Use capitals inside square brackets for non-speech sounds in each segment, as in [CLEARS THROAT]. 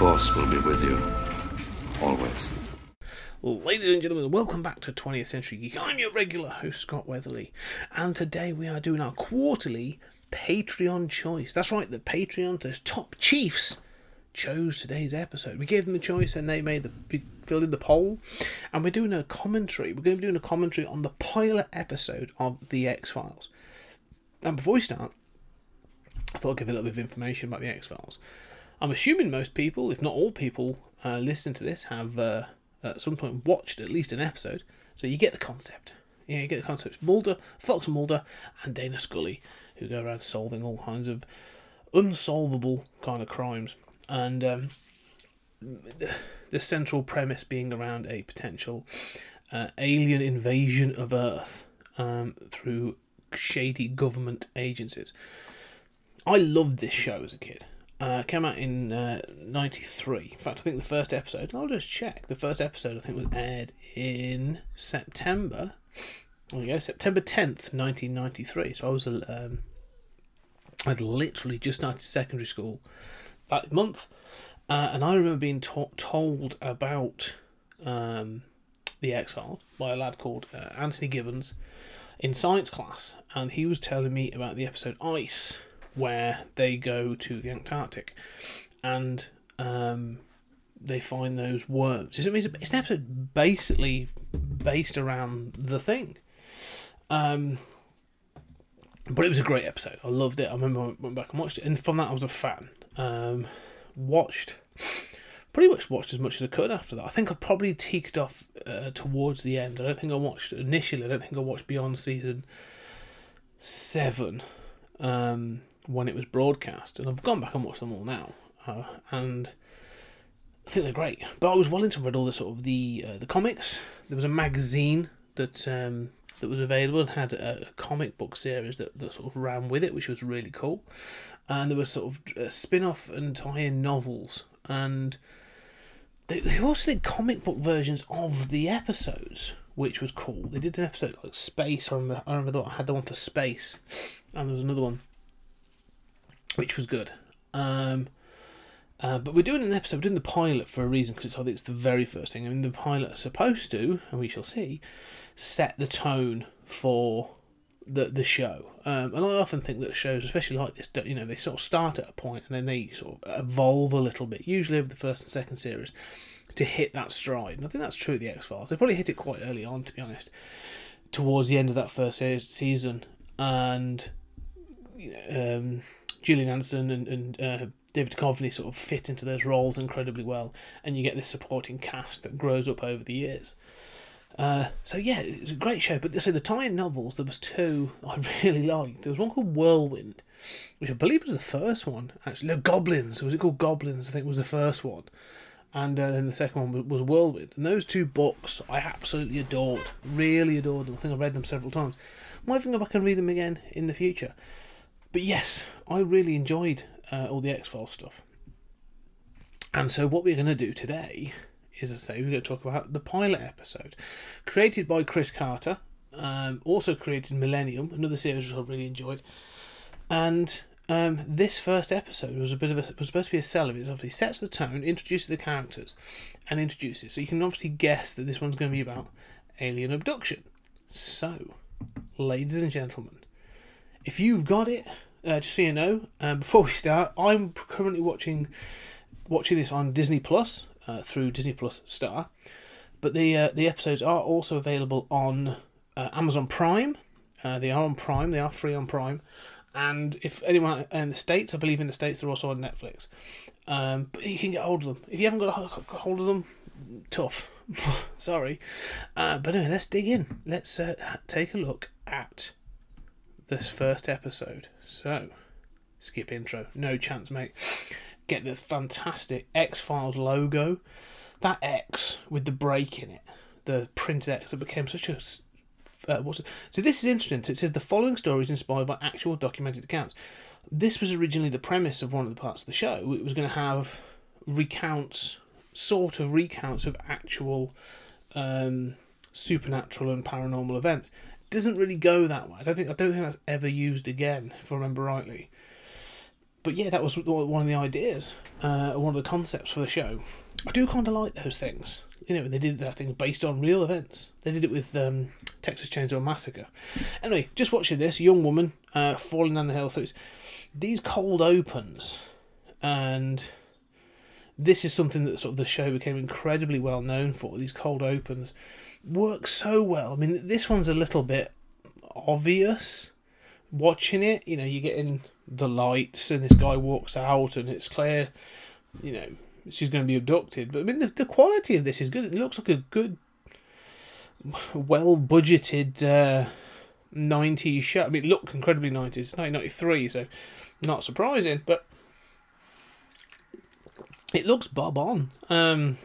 Force will be with you. Always. Ladies and gentlemen, welcome back to 20th Century Geek. I'm your regular host, Scott Weatherly, and today we are doing our quarterly Patreon choice. That's right, the Patreon, those top chiefs, chose today's episode. We gave them the choice and they made the filled in the poll, and we're doing a commentary. We're going to be doing a commentary on the pilot episode of The X Files. And before we start, I thought I'd give a little bit of information about The X Files. I'm assuming most people, if not all people, uh, listening to this have. Uh, at some point watched at least an episode, so you get the concept. Yeah, you get the concept. Mulder, Fox Mulder, and Dana Scully, who go around solving all kinds of unsolvable kind of crimes, and um, the central premise being around a potential uh, alien invasion of Earth um, through shady government agencies. I loved this show as a kid. Uh, came out in '93. in fact, I think the first episode. I'll just check. The first episode I think was aired in September. There you go, September tenth, nineteen ninety three. So I was um, I'd literally just started secondary school that month, uh, and I remember being to- told about um, the X Files by a lad called uh, Anthony Gibbons in science class, and he was telling me about the episode Ice where they go to the Antarctic and um, they find those worms. It's, it's an episode basically based around the thing. Um, but it was a great episode. I loved it. I remember I went back and watched it, and from that I was a fan. Um, watched pretty much watched as much as I could after that. I think I probably teaked off uh, towards the end. I don't think I watched initially. I don't think I watched beyond season seven. Um, when it was broadcast, and I've gone back and watched them all now, uh, and I think they're great. But I was willing to read all the sort of the uh, the comics. There was a magazine that um, that was available and had a, comic book series that, that sort of ran with it, which was really cool. And there was sort of uh, spin off and tie in novels, and they, they also did comic book versions of the episodes, which was cool. They did an episode like Space. I remember, I remember I had the one for Space, and there was another one which was good. Um, uh, but we're doing an episode, we're doing the pilot for a reason because I think it's the very first thing. I mean, the pilot is supposed to, and we shall see, set the tone for the the show. Um, and I often think that shows, especially like this, you know, they sort of start at a point and then they sort of evolve a little bit, usually over the first and second series, to hit that stride. And I think that's true of the X Files. They probably hit it quite early on, to be honest, towards the end of that first season, and um, Gillian Anderson and, and uh, David Duchovny sort of fit into those roles incredibly well, and you get this supporting cast that grows up over the years. Uh, so yeah, it's a great show. But so the tie-in novels, there was two I [LAUGHS] really liked. There was one called Whirlwind, which I believe was the first one. Actually, no, Goblins. Was it called Goblins? I think was the first one, and uh, then the second one was Whirlwind. And those two books I absolutely adored, really adored them. I think I read them several times. I might even go back and read them again in the future. But yes, I really enjoyed uh, all the X Files stuff. And so, what we're going to do today is, as I say, we're going to talk about the pilot episode, created by Chris Carter, um, also created Millennium, another series I've really enjoyed. And um, this first episode was a bit of a was supposed to be a sell it. Obviously, sets the tone, introduces the characters, and introduces. So you can obviously guess that this one's going to be about alien abduction. So, ladies and gentlemen, if you've got it, uh, just so you know, uh, before we start, I'm currently watching watching this on Disney Plus uh, through Disney Plus Star, but the uh, the episodes are also available on uh, Amazon Prime. Uh, they are on Prime. They are free on Prime, and if anyone in the states, I believe in the states, they're also on Netflix. Um, but you can get hold of them. If you haven't got a hold of them, tough. [LAUGHS] Sorry, but anyway, let's dig in. Let's take a look at this first episode. So, skip intro. No chance, mate. get the fantastic X Files logo. That X with the break in it, the printed X that became such a. Uh, what's it? So this is interesting. So it says the following story is inspired by actual documented accounts. This was originally the premise of one of the parts of the show. It was going to have recounts, sort of recounts of actual um, supernatural and paranormal events. Doesn't really go that way. I don't think I don't think that's ever used again, if I remember rightly. But yeah, that was one of the ideas, uh, one of the concepts for the show. I do kind of like those things. You know, they did that thing based on real events. They did it with um, Texas Chainsaw Massacre. Anyway, just watching this young woman uh, falling down the hill. So it's these cold opens, and this is something that sort of the show became incredibly well known for. These cold opens work so well. I mean, this one's a little bit obvious watching it. You know, you're getting the lights, and this guy walks out, and it's clear, you know, she's going to be abducted. But I mean, the, the quality of this is good. It looks like a good, well budgeted uh, 90s show. I mean, it looked incredibly 90s. It's 1993, so not surprising, but it looks bob on. Um,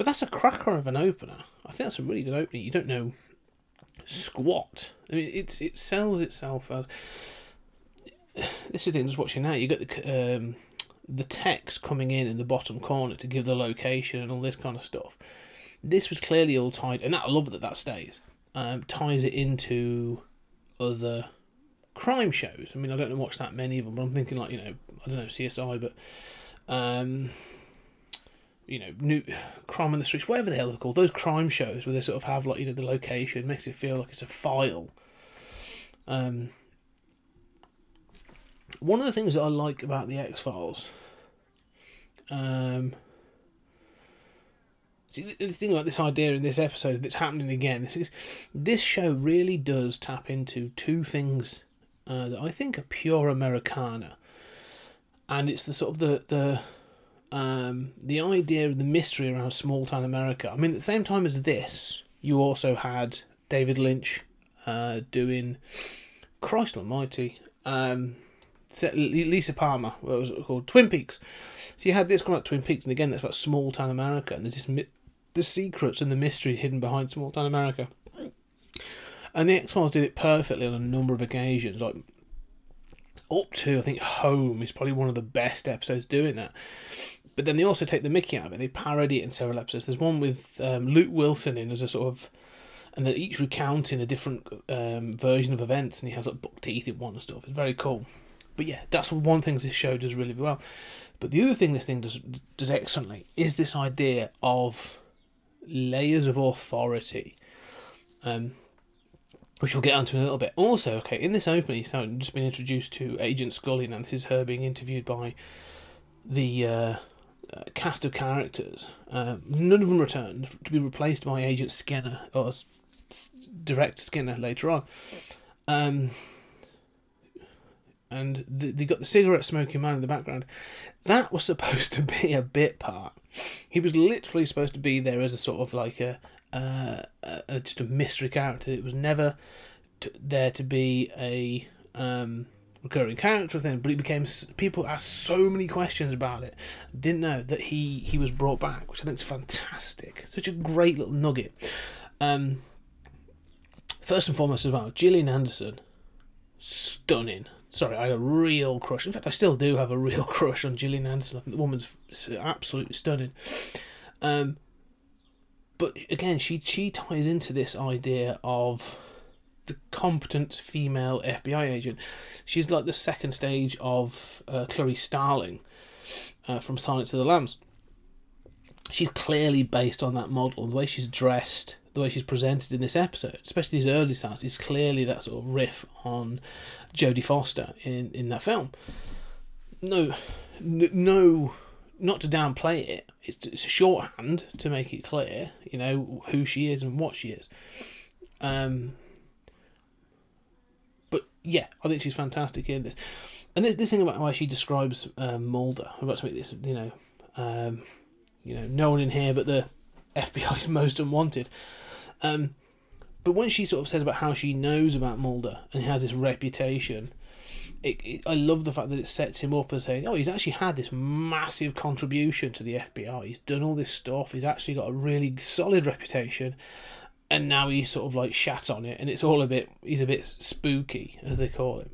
but that's a cracker of an opener. I think that's a really good opening. You don't know squat. I mean, it's it sells itself as. This is the thing. Just watching now, you get the um, the text coming in in the bottom corner to give the location and all this kind of stuff. This was clearly all tied, and that, I love that that stays. Um, ties it into other crime shows. I mean, I don't know watch that many of them, but I'm thinking like you know, I don't know CSI, but um, you know, new [SIGHS] crime on the streets, whatever the hell they're called. Those crime shows where they sort of have like you know the location makes it feel like it's a file. Um, one of the things that I like about the X Files. Um, see, the thing about this idea in this episode that's happening again, this is this show really does tap into two things uh, that I think are pure Americana, and it's the sort of the the um, the idea of the mystery around small town America. I mean, at the same time as this, you also had David Lynch uh, doing Christ Almighty. Um, Lisa Palmer, what was it called? Twin Peaks. So you had this come out Twin Peaks, and again, that's about small town America, and there's this the secrets and the mystery hidden behind small town America. And the X Files did it perfectly on a number of occasions, like up to I think Home is probably one of the best episodes doing that. But then they also take the Mickey out of it. They parody it in several episodes. There's one with um, Luke Wilson in as a sort of, and they're each recounting a different um, version of events, and he has like buck teeth in one and stuff. It's very cool. But yeah, that's one thing this show does really well. But the other thing this thing does does excellently is this idea of layers of authority. Um, which we'll get onto in a little bit. Also, okay, in this opening, he's just been introduced to Agent Scully, and this is her being interviewed by the uh, uh, cast of characters. Uh, none of them returned to be replaced by Agent Skinner or Director Skinner later on. Um, and they, got the cigarette smoking man in the background. That was supposed [LAUGHS] to be a bit part. He was literally supposed to be there as a sort of like a, uh, a just a mystery character. It was never there to be a um, recurring character thing, but it became people asked so many questions about it. Didn't know that he he was brought back, which I think is fantastic. Such a great little nugget. Um, first and foremost, as well, Gillian Anderson, stunning. Sorry, I had a real crush. In fact, I still do have a real [LAUGHS] crush on Gillian Anderson. The woman's absolutely stunning. Um, but again, she she ties into this idea of the competent female FBI agent. She's like the second stage of uh, Clarice Starling uh, from Silence of the Lambs. She's clearly based on that model. The way she's dressed, the way she's presented in this episode, especially these early starts, is clearly that sort of riff on Jodie Foster in, in that film. No, n- no not to downplay it, it's, it's a shorthand to make it clear, you know, who she is and what she is. Um, yeah, I think she's fantastic in this. And this, this thing about why she describes um, Mulder, about to make this, you know, um, you know, no one in here but the [LAUGHS] FBI's most unwanted. Um, but when she sort of says about how she knows about Mulder and he has this reputation, it, it, I love the fact that it sets him up as saying, oh, he's actually had this massive contribution to the FBI. He's done all this stuff. He's actually got a really solid reputation, and now he's sort of like shat on it, and it's all a bit. He's a bit spooky, as they call him.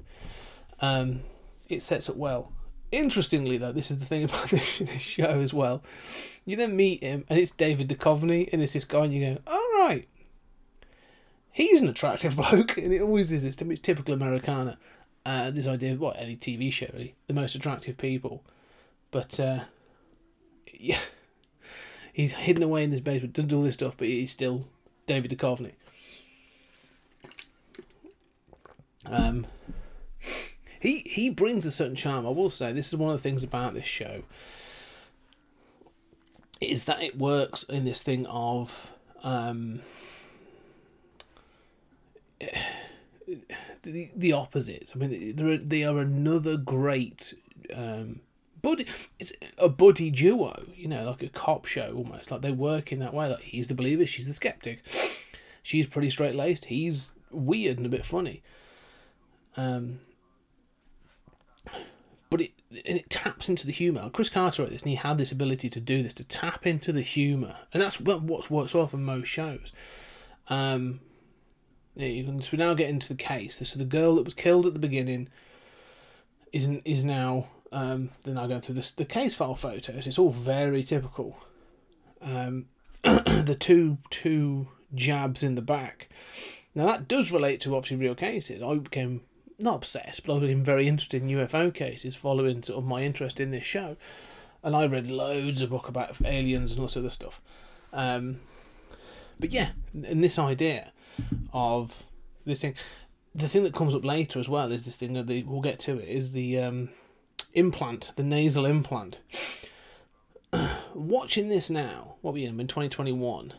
Um, it sets up well. Interestingly, though, this is the thing [LAUGHS] about this, this show as well. You then meet him, and it's David Duchovny, and it's this guy, and you go, all right. He's an attractive [LAUGHS] bloke, and it always is. It's, it's typical Americana uh, this idea of what any TV show really the most attractive people, but uh, [LAUGHS] yeah, he's hidden away in this basement, doesn't do all this stuff, but he's still David Duchovny. Um, he he brings a certain charm. I will say this is one of the things about this show is that it works in this thing of um, [SIGHS] the, the opposites. I mean, they're, another great um, buddy. It's a buddy duo, you know, like a cop show almost. Like they work in that way. Like he's the believer, she's the skeptic. She's pretty straight laced. He's weird and a bit funny. Um, but it and it taps into the humor. Chris Carter wrote this, and he had this ability to do this to tap into the humor, and that's what what works well for most shows. Um, yeah, you can, so we now get into the case. So the girl that was killed at the beginning is is now um, they're now going through this, the case file photos. It's all very typical. Um, [CLEARS THROAT] the two two jabs in the back. Now that does relate to obviously real cases. I became not obsessed, but I became very interested in UFO cases following sort of my interest in this show, and I read loads of book about aliens and all sorts of stuff. Um, but yeah, and this idea of this thing. The thing that comes up later as well is this thing that they, we'll get to it is the um, implant, the nasal implant. [CLEARS THROAT] Watching this now, what we in? In twenty one.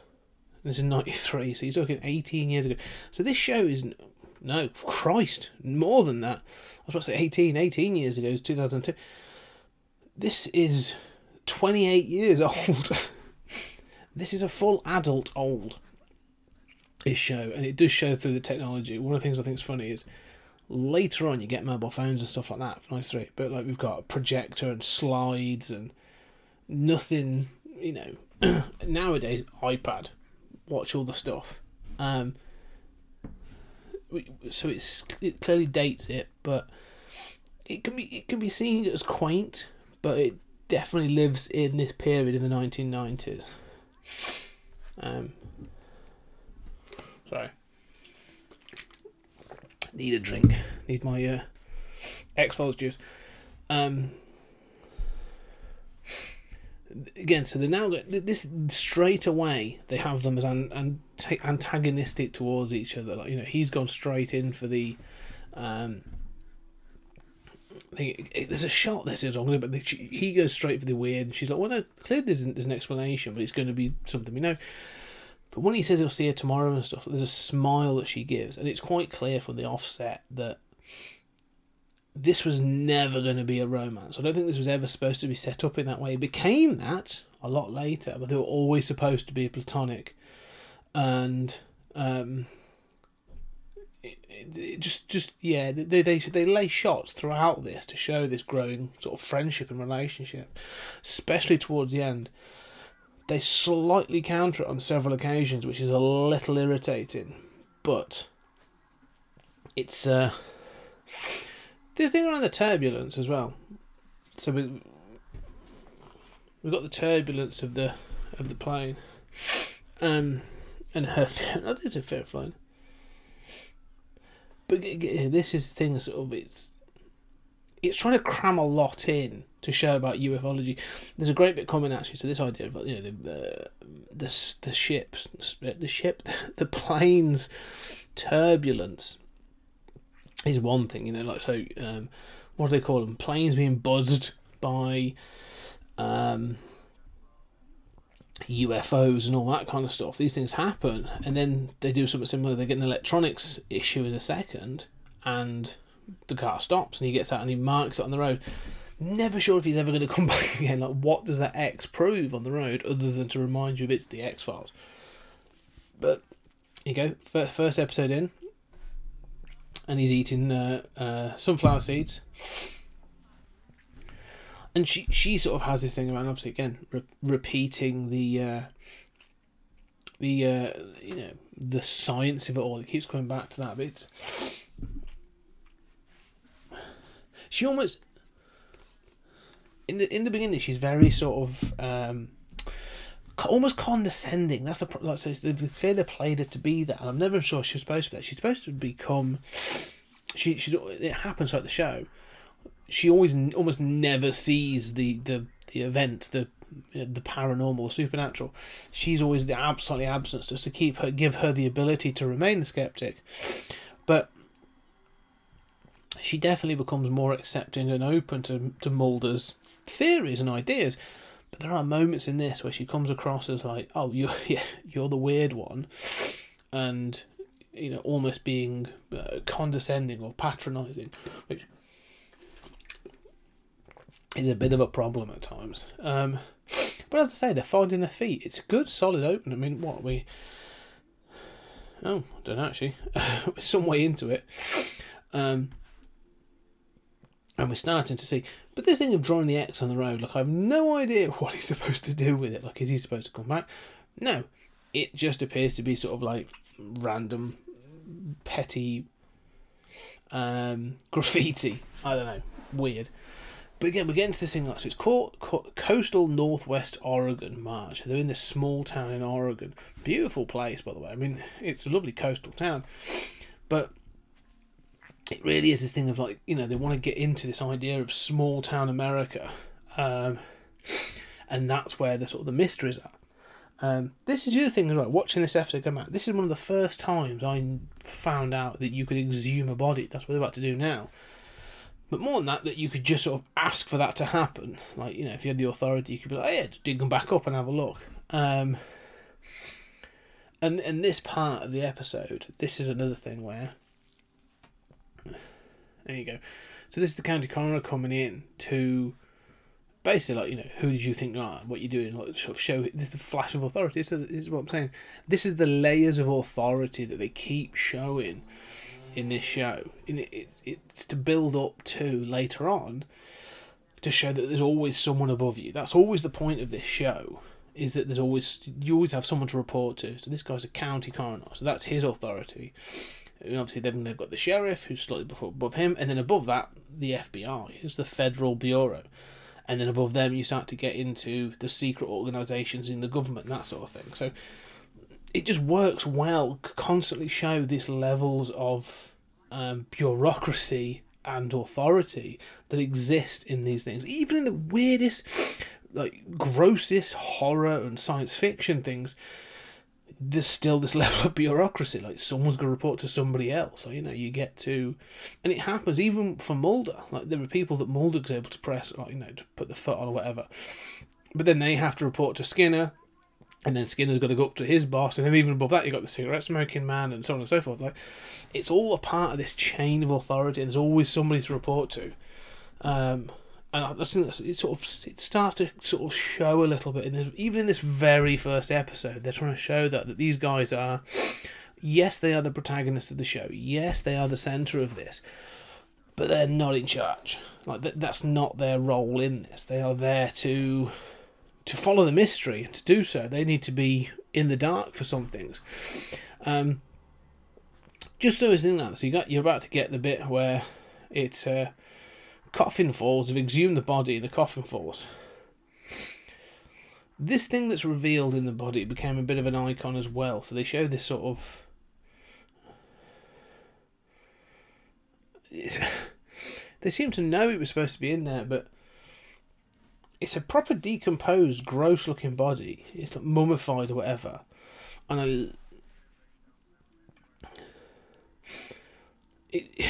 This is ninety three, so you're talking eighteen years ago. So this show is no Christ, more than that. I was about to say 18, 18 years ago, it's two thousand two. This is twenty eight years [LAUGHS] old. this is a full adult old this show, and it does show through the technology. One of the things I think is funny is later on you get mobile phones and stuff like that for 93, but like we've got a projector and slides and nothing, you know. [CLEARS THROAT] nowadays, iPad, watch all the stuff. Um, so it's it clearly dates it, but it can be it can be seen as quaint, but it definitely lives in this period in the 1990s. Um, Sorry. Need a drink. Need my uh, X Files juice. Um, again, so they're now this straight away. They have them as an, an, antagonistic towards each other. Like you know, he's gone straight in for the. Um, there's a shot this is on but he goes straight for the weird. And she's like, "Well, no, clearly there's, there's an explanation, but it's going to be something we know." But when he says he'll see her tomorrow and stuff, there's a smile that she gives, and it's quite clear from the offset that this was never going to be a romance. I don't think this was ever supposed to be set up in that way. It became that a lot later, but they were always supposed to be platonic, and um, it, it just just yeah, they, they they lay shots throughout this to show this growing sort of friendship and relationship, especially towards the end. They slightly counter it on several occasions, which is a little irritating, but it's uh, this thing around the turbulence as well. So we we've got the turbulence of the of the plane, um, and her [LAUGHS] that is a fair flying. But this is the thing, sort of it's it's trying to cram a lot in to show about ufology. There's a great bit coming actually to this idea of you know the uh, the the ships the ship [LAUGHS] the planes turbulence is one thing you know like so um, what do they call them planes being buzzed by um, UFOs and all that kind of stuff. These things happen, and then they do something similar. They get an electronics issue in a second, and the car stops, and he gets out and he marks it on the road. Never sure if he's ever going [LAUGHS] to come back again. Like, what does that X prove on the road other than to remind you of it's the X Files? But you go, first episode in, and he's eating uh, uh, sunflower seeds. And she she sort of has this thing around, obviously, again, re- repeating the uh, the uh, you know the science of it all. It keeps coming back to that, but it's, she almost in the in the beginning she's very sort of um, almost condescending. That's the like so the, the creator played her to be that, and I'm never sure she was supposed to be that. She's supposed to become. She she's it happens at the show. She always almost never sees the the the event the the paranormal supernatural she's always the absolutely absence just to keep her give her the ability to remain the skeptic but she definitely becomes more accepting and open to, to Mulder's theories and ideas. But there are moments in this where she comes across as like, "Oh, you're [LAUGHS] yeah, you're the weird one," and you know, almost being uh, condescending or patronising, which is a bit of a problem at times. Um, but as I say, they're finding their feet. It's a good, solid open. I mean, what we? Oh, I don't know actually. [LAUGHS] We're some way into it. Um, and we're starting to see. But this thing of drawing the X on the road, like I have no idea [LAUGHS] what he's supposed to do with it. Like, is he supposed to come back? No, it just appears to be sort of like random, petty um, [LAUGHS] graffiti. I don't know, weird. But again, we're getting to this thing like so. It's called, called Coastal Northwest Oregon March. They're in this small town in Oregon. Beautiful place, by the way. I mean, it's a lovely coastal town, but it really is this thing of like you know they want to get into this idea of small town America, um, and that's where the sort of the mysteries are. Um, this is the other thing as well. Watching this episode come out, this is one of the first times I found out that you could exhume a body. That's what they're about to do now. But more than that, that you could just sort of ask for that to happen. Like you know, if you had the authority, you could be like, oh, "Yeah, just dig them back up and have a look." Um, and and this part of the episode, this is another thing where there you go. So this is the county coroner coming in to basically like you know who did you think you are, what you're doing, like sort of show this is the flash of authority. So this is what I'm saying. This is the layers of authority that they keep showing in this show. And it's it's to build up to later on to show that there's always someone above you. That's always the point of this show. Is that there's always you always have someone to report to. So this guy's a county coroner, so that's his authority. And obviously, then they've got the sheriff, who's slightly before, above him, and then above that, the FBI, who's the Federal Bureau. And then above them, you start to get into the secret organisations in the government, that sort of thing. So it just works well, constantly show this levels of um, bureaucracy and authority that exist in these things. Even in the weirdest, like, grossest horror and science fiction things, there's still this [LAUGHS] level of bureaucracy. Like someone's going to report to somebody else. Or, you know, you get to, and it happens even for Mulder. Like there are people that Mulder's able to press, like you know, to put the foot on or whatever. But then they have to report to Skinner, and then Skinner's got to go up to his boss, and then even above that, you got the cigarette smoking man, and so on and so forth. Like it's all a part of this chain of authority, and there's always somebody to report to. Um, I think that's, it sort of it starts to sort of show a little bit in this, even in this very first episode. They're trying to show that that these guys are, yes, they are the protagonists of the show. Yes, they are the center of this, but they're not in charge. Like that, that's not their role in this. They are there to to follow the mystery, and to do so, they need to be in the dark for some things. Um, just so as in that, so you got you're about to get the bit where it's. Uh, coffin falls, have exhumed the body, the coffin falls. This thing that's revealed in the body became a bit of an icon as well, so they show this sort of. [LAUGHS] They seem to know it was supposed to be in there, but it's a proper decomposed, gross looking body. It's like mummified or whatever. And I. It, [LAUGHS]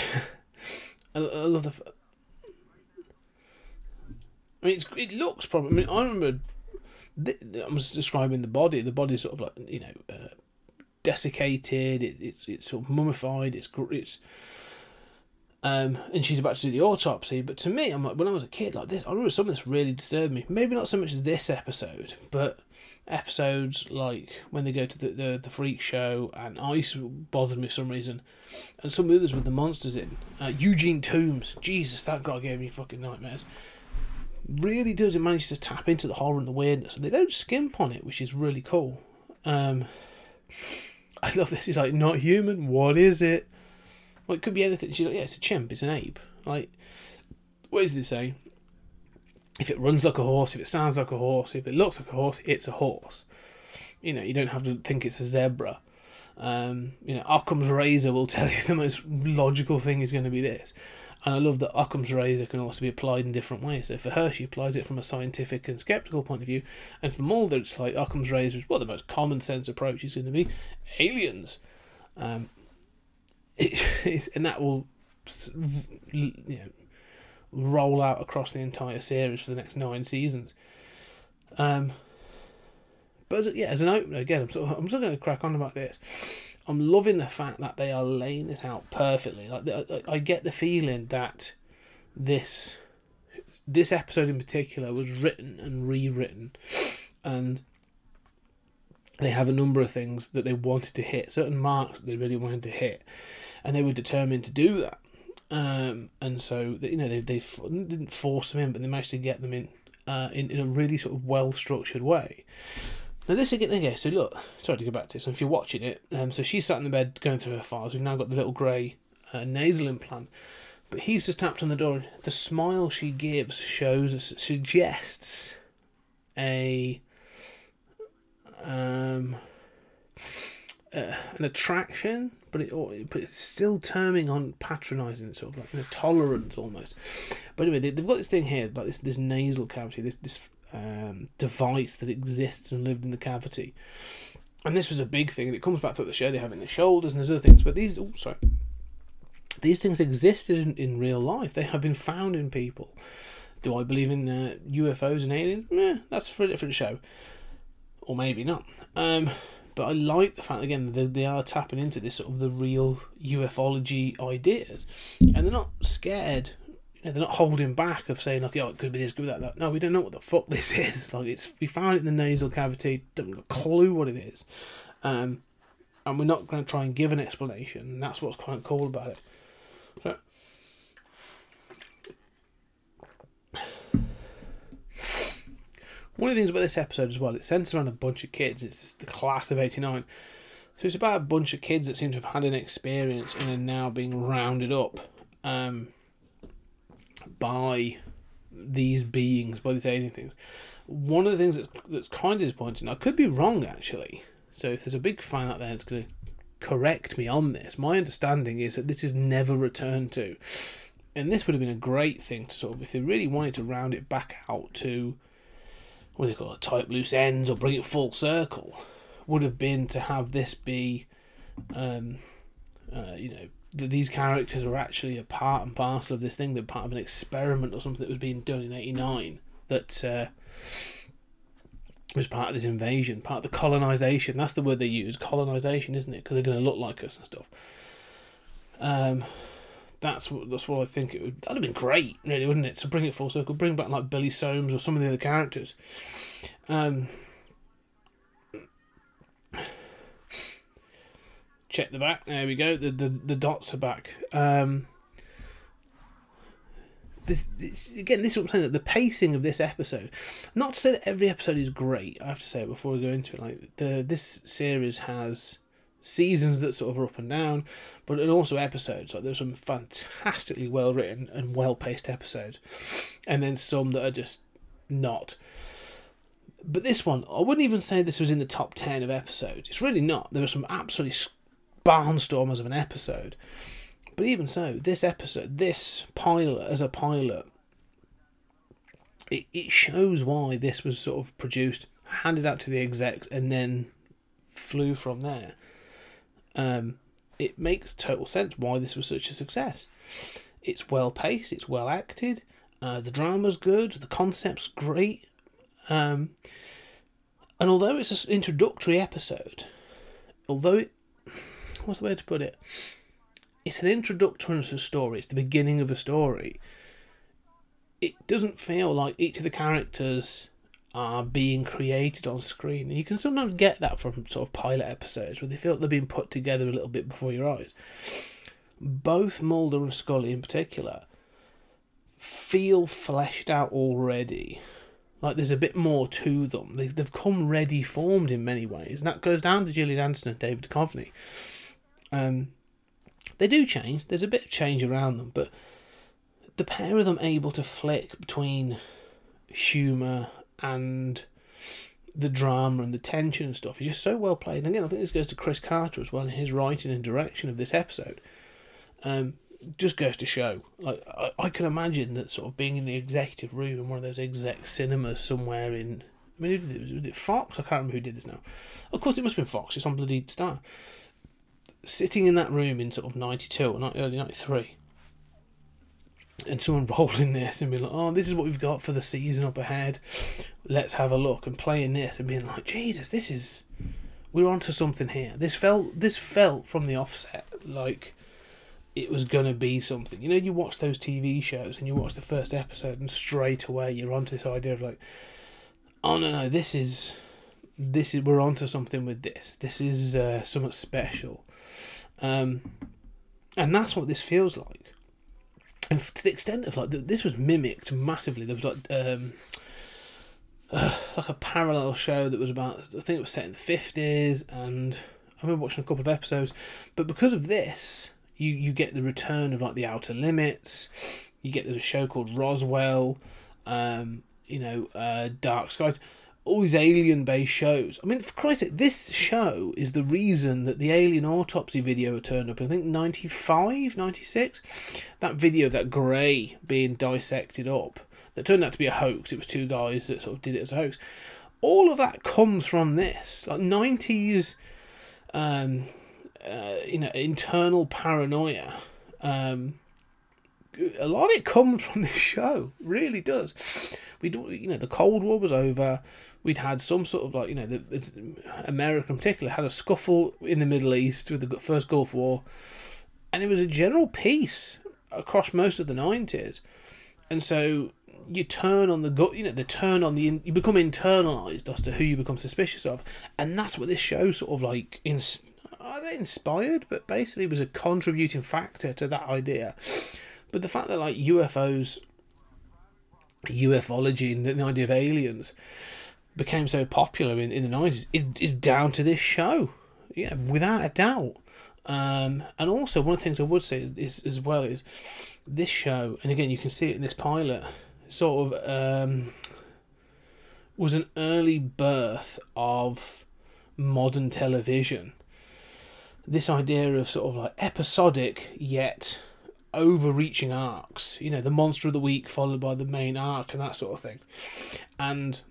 I, I love the. I mean, it looks probably. I mean, I remember. Th- I was describing the body. The body's sort of like you know, uh, desiccated. It, it's it's sort of mummified. It's it's. Um, and she's about to do the autopsy. But to me, I'm like, when I was a kid, like this, I remember some of this really disturbed me. Maybe not so much this episode, but episodes like when they go to the, the, the freak show and Ice bothered me for some reason, and some others with the monsters in. Uh, Eugene Tooms, Jesus, that guy gave me fucking nightmares. Really does it manage to tap into the horror and the weirdness, and they don't skimp on it, which is really cool. Um, [LAUGHS] I love this. He's like, not human. What is it? Well, it could be anything. She's like, yeah, it's a chimp. It's an ape. Like, what does it say? If it runs like a horse, if it sounds like a horse, if it looks like a horse, it's a horse. You know, you don't have to think it's a zebra. Um, you know, Occam's razor will tell you [LAUGHS] the most logical thing is going to be this. And I love that Occam's razor can also be applied in different ways. So for her, she applies it from a scientific and skeptical point of view. And for Mulder, it's like Occam's razor is what the most common sense approach is going to be aliens. Um, it, [LAUGHS] and that will you know, roll out across the entire series for the next nine seasons. Um, but as, yeah, as an opener, again, I'm sort of, I'm still going to crack on about this. I'm loving the fact that they are laying it out perfectly. Like I, I get the feeling that this this episode in particular was written and rewritten, and they have a number of things that they wanted to hit, certain marks that they really wanted to hit, and they were determined to do that. Um, and so you know they they didn't force them in, but they managed to get them in uh, in in a really sort of well structured way. Now this again, okay. So look, sorry to go back to this. So if you're watching it, um, so she's sat in the bed going through her files. We've now got the little grey uh, nasal implant, but he's just tapped on the door. The smile she gives shows suggests a um uh, an attraction, but it but it's still terming on patronising, sort of like a tolerance almost. But anyway, they, have got this thing here about this this nasal cavity, this this um, device that exists and lived in the cavity. And this was a big thing, and it comes back through the show. They have in the shoulders, and there's other things. But these, oh, sorry, these things existed in, in real life. They have been found in people. Do I believe in uh, UFOs and aliens? Eh, that's for a different show, or maybe not. Um, but I like the fact again that they are tapping into this sort of the real ufology ideas, and they're not scared know, they're not holding back of saying like, oh, it could be this, could be that. No, we don't know what the fuck [LAUGHS] this is. Like, it's we found it in the nasal cavity, don't have a clue what it is, um, and we're not going to try and give an explanation. That's what's quite cool about it. So, one of the things about this episode as well, it centers around a bunch of kids. It's the class of '89. So it's about a bunch of kids that seem to have had an experience and are now being rounded up. Um, by these beings, by these alien things. One of the things that's, that's kind of disappointing, I could be wrong actually. So if there's a big fan out there that's going to correct me on this, my understanding is that this is never returned to. And this would have been a great thing to sort of, if they really wanted to round it back out to, what do they call it, tie up loose ends or bring it full circle, would have been to have this be, um, uh, you know, that these characters were actually a part and parcel of this thing. They're part of an experiment or something that was being done in '89 that uh, was part of this invasion, part of the colonization. That's the word they use, colonization, isn't it? Because they're going to look like us and stuff. Um, that's what that's what I think it would. That'd have been great, really, wouldn't it? To bring it full circle, bring back like Billy Soames or some of the other characters. Um, check the back. There we go. The the, the dots are back. Um, this, this, again, this is what I'm saying. That the pacing of this episode, not to say that every episode is great. I have to say it before we go into it. Like the this series has seasons that sort of are up and down, but and also episodes. Like there's some fantastically well written and well paced episodes, and then some that are just not. But this one, I wouldn't even say this was in the top ten of episodes. It's really not. There were some absolutely barnstormers of an episode. But even so, this episode, this pilot as a pilot, it, it shows why this was sort of produced, handed out to the execs, and then flew from there. Um, it makes total sense why this was such a success. It's well paced, it's well acted, uh, the drama's good, the concept's great. Um, and although it's an introductory episode, although it what's the way to put it? it's an introduction to a story. It's the beginning of a story. It doesn't feel like each of the characters are being created on screen. And you can sometimes get that from sort of pilot episodes where they feel like they're being put together a little bit before your eyes. Both Mulder and Scully in particular feel fleshed out already. Like there's a bit more to them. They, they've come ready formed in many ways. And that goes down to Gillian Anderson and David Duchovny. Um, they do change. There's a bit of change around them, but the pair of them able to flick between humour and the drama and the tension and stuff is just so well played. And again, I think this goes to Chris Carter as well in his writing and direction of this episode. Um, just goes to show. Like I, I can imagine that sort of being in the executive room in one of those exec cinemas somewhere in. I mean, was it Fox? I can't remember who did this now. Of course, it must have been Fox. It's on bloody Star. Sitting in that room in sort of '92 or early '93, and someone [LAUGHS] rolling this and being like, "Oh, this is what we've got for the season up ahead. Let's have a look." And playing this and being like, "Jesus, this is we're onto something here." This felt this felt from the offset like it was gonna be something. You know, you watch those TV shows and you watch the first episode, and straight away you're onto this idea of like, "Oh no, no, this is." This is we're onto something with this. This is uh, something special, um, and that's what this feels like and to the extent of like this was mimicked massively. There was like um, uh, [SIGHS] like a parallel show that was about I think it was set in the fifties, and I remember watching a couple of episodes. But because of this, you you get the return of like the Outer Limits. You get the show called Roswell. Um, you know, uh, Dark Skies all these alien based shows. I mean, for Christ's sake, this show is the reason that the alien autopsy video turned up. I think 95, 96. That video of that grey being dissected up that turned out to be a hoax. It was two guys that sort of did it as a hoax. All of that comes from this. Like 90s, um, uh, you know, internal paranoia. Um, a lot of it comes from [LAUGHS] this show, really does. We do, you know, the Cold War was over. We'd had some sort of like you know the, America in particular had a scuffle in the Middle East with the first Gulf War, and it was a general peace across most of the nineties, and so you turn on the gut, you know the turn on the you become internalized as to who you become suspicious of, and that's what this show sort of like in are they inspired, but basically was a contributing factor to that idea. But the fact that like UFOs, ufology, and the idea of aliens became so popular in, in the 90s is, is down to this show. Yeah, without a doubt. Um, and also, one of the things I would say is, is, as well is this show, and again, you can see it in this pilot, sort of um, was an early birth of modern television. This idea of sort of like episodic yet overreaching arcs, you know, the monster of the week followed by the main arc and that sort of thing. And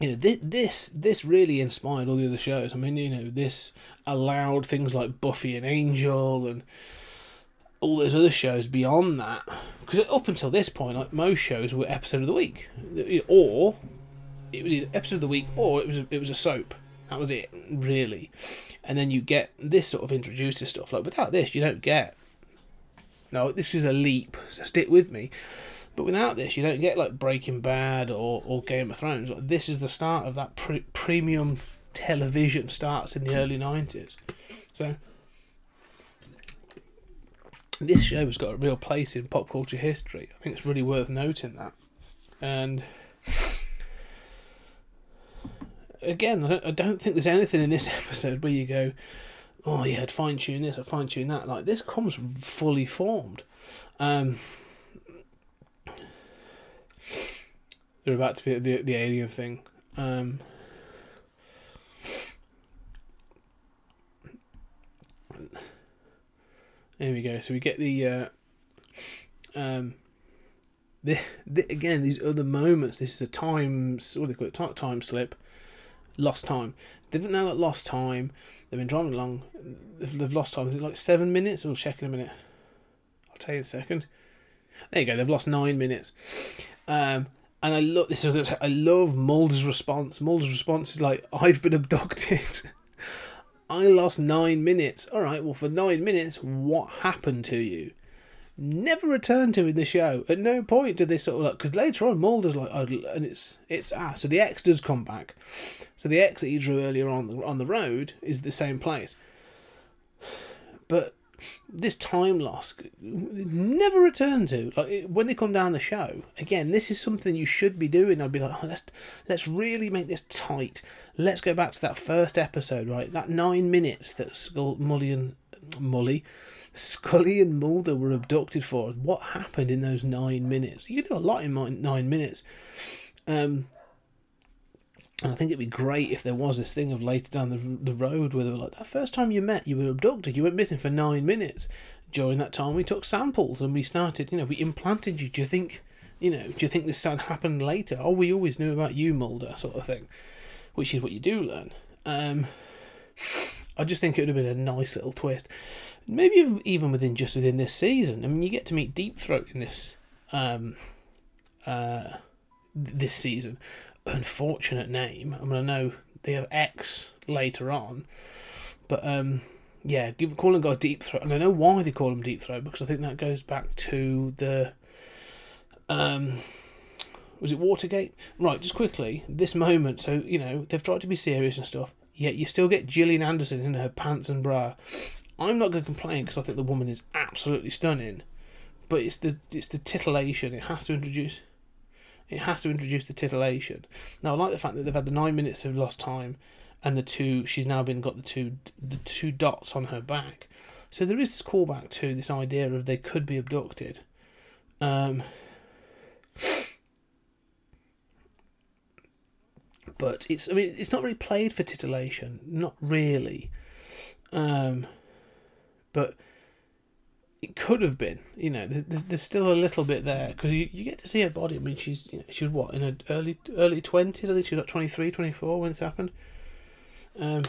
you know this, this this really inspired all the other shows. I mean, you know, this allowed things like Buffy and Angel and all those other shows beyond that. Because up until this point, like most shows were episode of the week, or it was either episode of the week or it was a, it was a soap. That was it, really. And then you get this sort of introduced to stuff. Like without this, you don't get. No, this is a leap. So stick with me. But without this, you don't get like Breaking Bad or, or Game of Thrones. This is the start of that pre- premium television starts in the early 90s. So this show has got a real place in pop culture history. I think it's really worth noting that. And again, I don't think there's anything in this [LAUGHS] episode where you go, oh, yeah, I'd fine tune this or fine tune that. Like, this comes fully formed. Um, they're about to be the the alien thing. Um, there we go. So we get the uh, um, the, the again these other moments. This is a time what do they call it? Time slip, lost time. They've now got lost time. They've been driving along. They've, they've lost time. Is it like seven minutes? We'll check in a minute. I'll tell you in a second. There you go. They've lost nine minutes. Um, and I love this. I love Mulder's response. Mulder's response is like, "I've been abducted. [LAUGHS] I lost nine minutes. All right, well, for nine minutes, what happened to you? Never returned to in the show. At no point did they sort of like because later on Mulder's like, oh, and it's it's ah, so the X does come back. So the X that he drew earlier on the on the road is the same place, but this time loss never returned to. Like when they come down the show again this is something you should be doing. I'd be like oh, let's let's really make this tight. Let's go back to that first episode right? That nine minutes that Skull, mully and mully scully and mulder were abducted for what happened in those nine minutes you do a lot in nine minutes um and I think it'd be great if there was this thing of later down the, the road where they were like, that first time you met, you were abducted, you went missing for nine minutes. During that time, we took samples and we started, you know, we implanted you. Do you think, you know, do you think this started happened later? Oh, we always knew about you, Mulder, sort of thing, which is what you do learn. Um, I just think it would have been a nice little twist. Maybe even within just within this season. I mean, you get to meet Deep Throat in this um, uh, this season unfortunate name. I mean, I know they have X later on, but um, yeah, give call him guy Deep Throat, and I know why they call him Deep Throat because I think that goes back to the um, was it Watergate? Right, just quickly, this moment. So you know they've tried to be serious and stuff, yet you still get Gillian Anderson in her pants and bra. I'm not going to complain because I think the woman is absolutely stunning, but it's the it's the titillation. It has to introduce it has to introduce the titillation. Now, I like the fact that they've had the nine minutes of lost time, and the two. She's now been got the two the two dots on her back. So there is this callback to this idea of they could be abducted. Um, but it's I mean it's not really played for titillation, not really. Um, but it could have been. You know, there's, there's still a little bit there because you, you get to see her body. I mean, she's you know, what in her early early twenties. I think she was like 23, 24 when this happened. Um,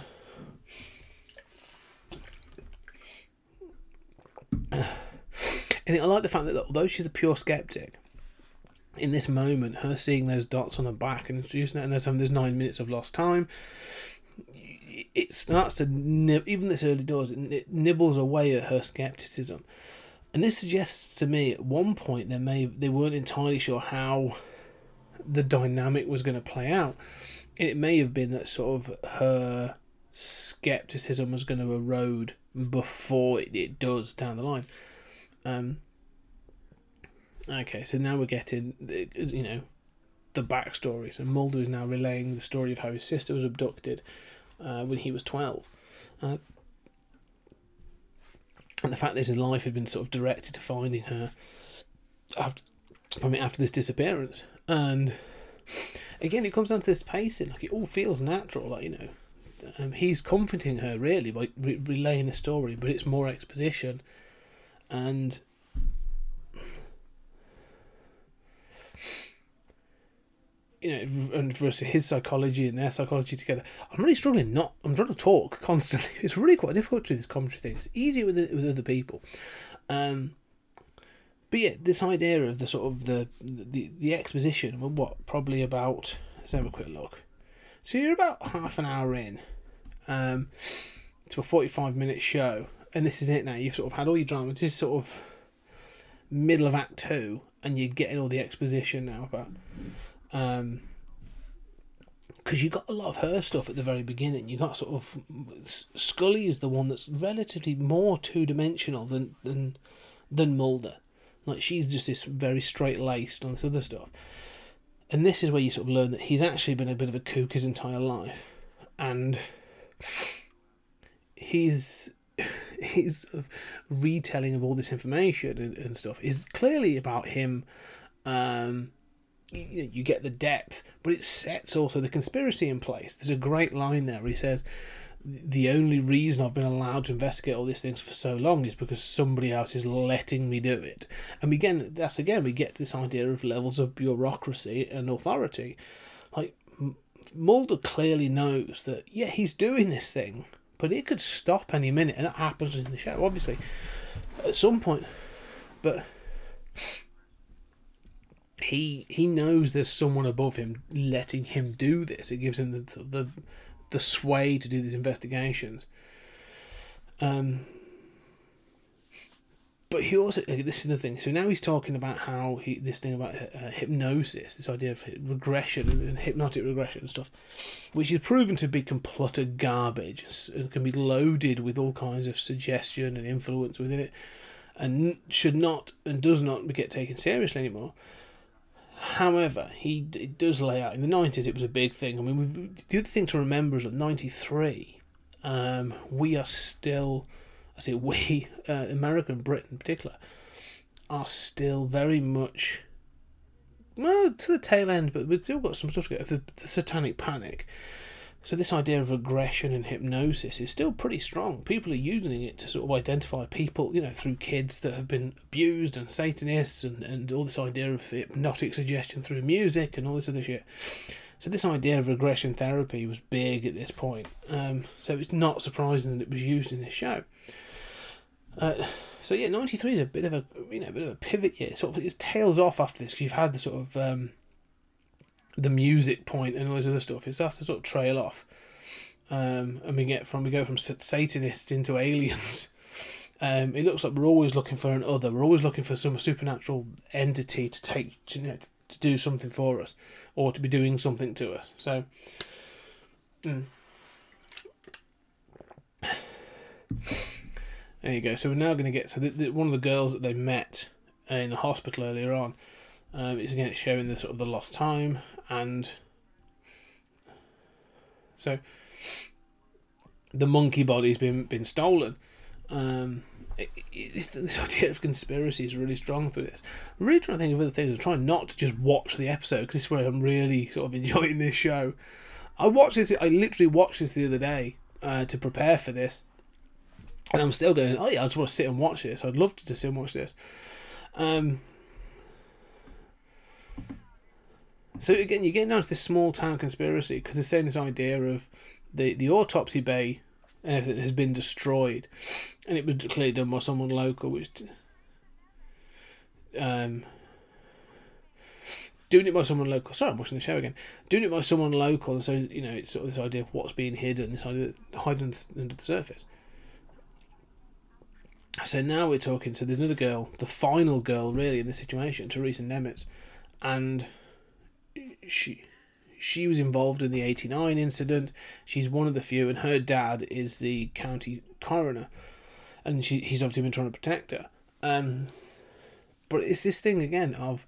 [SIGHS] and I like the fact that although she's a pure skeptic, in this moment, her seeing those dots on her back and introducing it, and there's there's nine minutes of lost time. It starts to nib- even this early doors. It nibbles away at her skepticism and this suggests to me at one point they may they weren't entirely sure how the dynamic was going to play out. It may have been that sort of her skepticism was going to erode before it, it does down the line. Um, okay, so now we're getting you know the backstory. So Mulder is now relaying the story of how his sister was abducted uh, when he was twelve. Uh, and the fact that his life had been sort of directed to finding her after, I mean, after this disappearance. And again, it comes down to this pacing. Like it all feels natural. Like you know, um, he's comforting her really by re- relaying the story, but it's more exposition. And you know, and versus his psychology and their psychology together. I'm really struggling. Not, I'm trying to talk [LAUGHS] constantly. It's really quite difficult to do this commentary thing. It's easier with with other people. Um, but yeah, this idea of the sort of the the the exposition. Well, what probably about? Let's have a quick look. So you're about half an hour in, um, to a forty-five minute show, and this is it now. You've sort of had all your drama. This is sort of middle of Act Two, and you're getting all the exposition now about um, because you got a lot of her stuff at the very beginning. You got sort of Scully is the one that's relatively more two dimensional than than than Mulder. Like she's just this very straight laced on this other stuff. And this is where you sort of learn that he's actually been a bit of a kook his entire life, and he's his [LAUGHS] retelling of all this information and, and stuff is clearly about him um, you, you get the depth, but it sets also the conspiracy in place. There's a great line there where he says, the only reason I've been allowed to investigate all these things for so long is because somebody else is letting me do it. And again, that's again, we get this idea of levels of bureaucracy and authority. Like, Mulder clearly knows that, yeah, he's doing this thing, but it could stop any minute, and that happens in the show, obviously, at some point. But he he knows there's someone above him letting him do this. It gives him the the, the sway to do these investigations. Um, but he also this is the thing. So now he's talking about how he this thing about uh, hypnosis, this idea of regression and hypnotic regression and stuff, which is proven to be complete garbage and can be loaded with all kinds of suggestion and influence within it, and should not and does not get taken seriously anymore. However, he d- does lay out in the nineties it was a big thing. I mean, the other thing to remember is that ninety three, um, we are still I say we, [LAUGHS] uh, America and Britain in particular, are still very much, well, to the tail end, but we've still got some stuff to go. The, the satanic panic. So this idea of regression and hypnosis is still pretty strong. People are using it to sort of identify people, you know, through kids that have been abused and Satanists and, and all this idea of hypnotic suggestion through music and all this other shit. So this idea of regression therapy was big at this point. Um, so it's not surprising that it was used in this show. Uh, so yeah, ninety three is a bit of a you know a bit of a pivot year. Sort of it tails off after this because you've had the sort of um, the music point and all this other stuff. It starts to sort of trail off, um, and we get from we go from Satanists into aliens. [LAUGHS] Um, it looks like we're always looking for an other. We're always looking for some supernatural entity to take you know, to do something for us, or to be doing something to us. So. Mm. [SIGHS] There you go. So we're now going to get so the, the, one of the girls that they met in the hospital earlier on um, is again it's showing the sort of the lost time and so the monkey body's been been stolen. Um, it, it, this [LAUGHS] idea of conspiracy is really strong through this. I'm really trying to think of other things. I'm trying not to just watch the episode because this is where I'm really sort of [LAUGHS] enjoying this show. I watched this. I literally watched this the other day uh, to prepare for this and I'm still going, oh yeah, I just want to sit and watch this. I'd love to just sit and watch this. Um, so again, you're getting down to this small town conspiracy because they're saying this idea of the, the autopsy bay and everything has been destroyed, and it was clearly done by someone local, which um, doing it by someone local. Sorry, I'm watching the show again. Doing it by someone local, and so you know it's sort of this idea of what's being hidden, this idea hiding under the surface. So now we're talking. So there's another girl, the final girl, really, in the situation, Teresa Nemitz, and she she was involved in the '89 incident. She's one of the few, and her dad is the county coroner, and she he's obviously been trying to protect her. Um, but it's this thing again of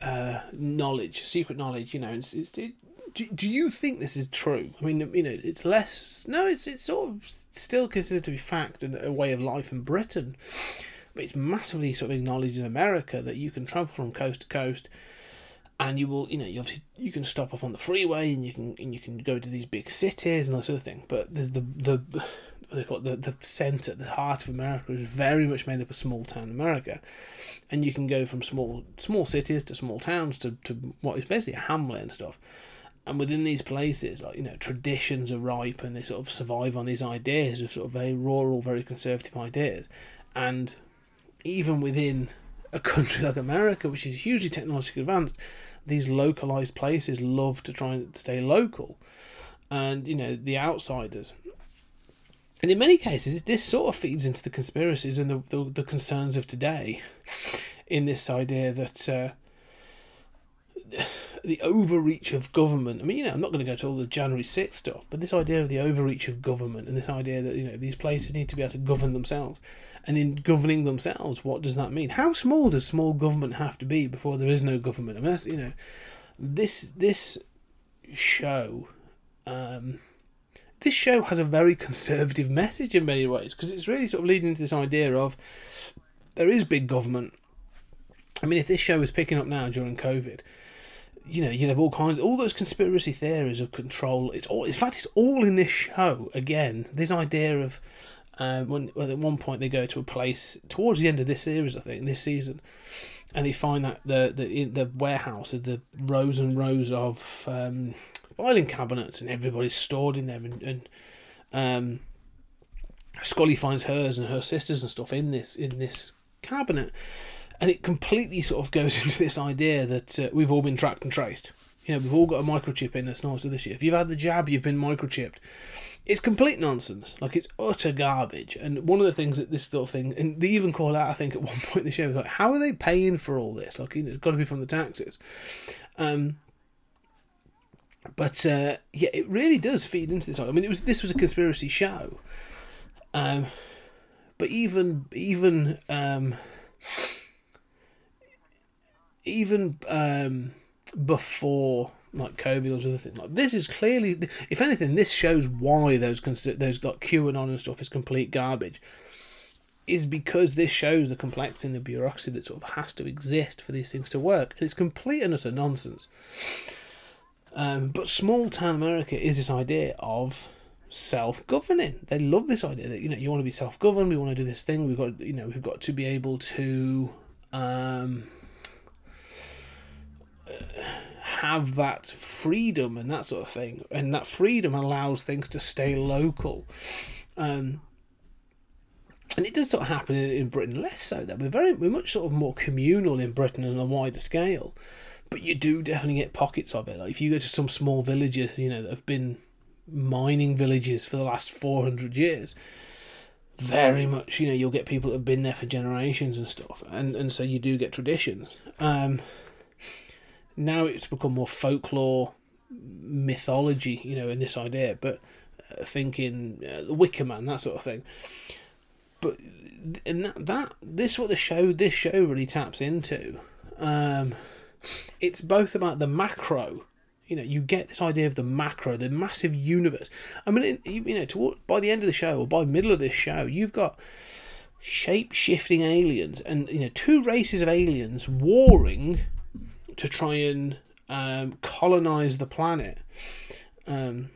uh, knowledge, secret knowledge. You know, it's, it's, it, do, do you think this is true? I mean, you know, it's less. No, it's it's sort of still considered to be fact and a way of life in Britain, but it's massively sort of acknowledged in America that you can travel from coast to coast, and you will, you know, you you can stop off on the freeway and you can and you can go to these big cities and that sort of thing. But the the the they call it, the the center, the heart of America is very much made up of small town America, and you can go from small small cities to small towns to, to what is basically a hamlet and stuff. And within these places, like you know, traditions are ripe and they sort of survive on these ideas of sort of very rural, very conservative ideas, and even within a country [LAUGHS] like America, which is hugely technologically advanced, these localized places love to try and stay local, and you know the outsiders. And in many cases, this sort of feeds into the conspiracies and the the, the concerns of today, in this idea that. Uh, the overreach of government. I mean, you know, I'm not going to go to all the January 6th stuff, but this idea of the overreach of government and this idea that, you know, these places need to be able to govern themselves. And in governing themselves, what does that mean? How small does small government have to be before there is no government? I mean, that's, you know, this, this show, um, this show has a very conservative message in many ways because it's really sort of leading to this idea of there is big government. I mean, if this show is picking up now during COVID, you know, you have all kinds, all those conspiracy theories of control. It's all, in fact, it's all in this show. Again, this idea of uh, when well, at one point they go to a place towards the end of this series, I think, this season, and they find that the the the warehouse of the rows and rows of um, filing cabinets, and everybody's stored in there, and, and um, Scully finds hers and her sisters and stuff in this in this cabinet and it completely sort of goes [LAUGHS] into this idea that uh, we've all been tracked and traced. You know, we've all got a microchip in us, not this shit. If you've had the jab, you've been microchipped. It's complete nonsense. Like it's utter garbage. And one of the things that this sort of thing, and they even call out, I think, at [LAUGHS] one point in the show, like, how are they paying for all this? Like, you know, it's got to be from the taxes. Um, but uh, yeah, it really does feed into this. I mean, it was this was a conspiracy show. Um, but even even um, even um, before like COVID or other things like this is clearly, if anything, this shows why those those like QAnon and stuff is complete garbage. Is because this shows the complexity and the bureaucracy that sort of has to exist for these things to work. And it's complete and utter nonsense. Um, but small town America is this idea of self governing. They love this idea that you know you want to be self governed. We want to do this thing. We've got you know we've got to be able to um, have that freedom and that sort of thing. And that freedom allows things to stay local. Um, and it does sort of happen in, in Britain less so. That we're very we're much sort of more communal in Britain on a wider scale. But you do definitely get pockets of it. Like if you go to some small villages, you know, that have been mining villages for the last 400 years very much you know you'll get people that have been there for generations and stuff and and so you do get traditions um now it's become more folklore mythology you know in this idea but uh, thinking uh, the wicker man that sort of thing but and that, that this what the show this show really taps into um it's both about the macro you know, you get this idea of the macro, the massive universe. I mean, you know, toward, by the end of the show or by middle of this show, you've got shape shifting aliens and you know two races of aliens warring to try and um, colonize the planet. Um,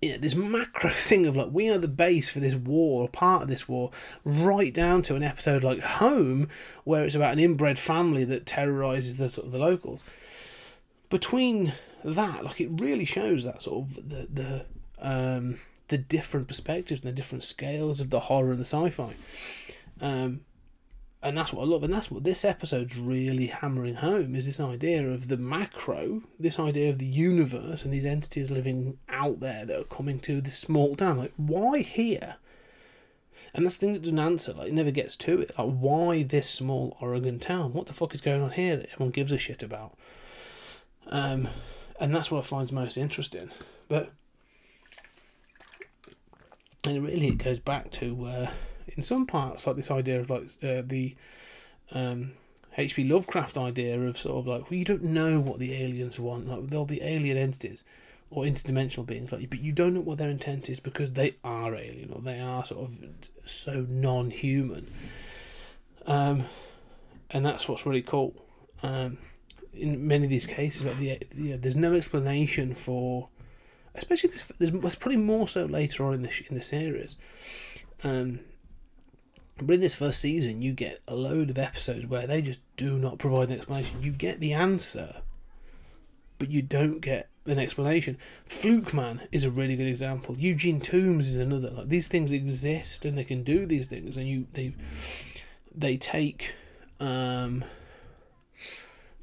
you know, this macro [LAUGHS] thing of like we are the base for this war, or part of this war, right down to an episode like Home, where it's about an inbred family that terrorizes the sort of the locals between that, like it really shows that sort of the the um, the different perspectives and the different scales of the horror and the sci-fi. Um, and that's what I love, and that's what this episode's really hammering home is this idea of the macro, this idea of the universe and these entities living out there that are coming to this small town. Like, why here? And that's the thing that doesn't answer. Like, it never gets to it. Like, why this small Oregon town? What the fuck is going on here that everyone gives a shit about? Um, and that's what I find most interesting. But and really, it goes back to uh, in some parts like this idea of like uh, the um, H.P. Lovecraft idea of sort of like well, you don't know what the aliens want. Like there'll be alien entities or interdimensional beings, like but you don't know what their intent is because they are alien or they are sort of so non-human. Um, and that's what's really cool. Um, in many of these cases, like the you know, there's no explanation for, especially this. There's, probably more so later on in the in the series. Um, but in this first season, you get a load of episodes where they just do not provide an explanation. You get the answer, but you don't get an explanation. Fluke Man is a really good example. Eugene Tooms is another. Like these things exist and they can do these things, and you they they take um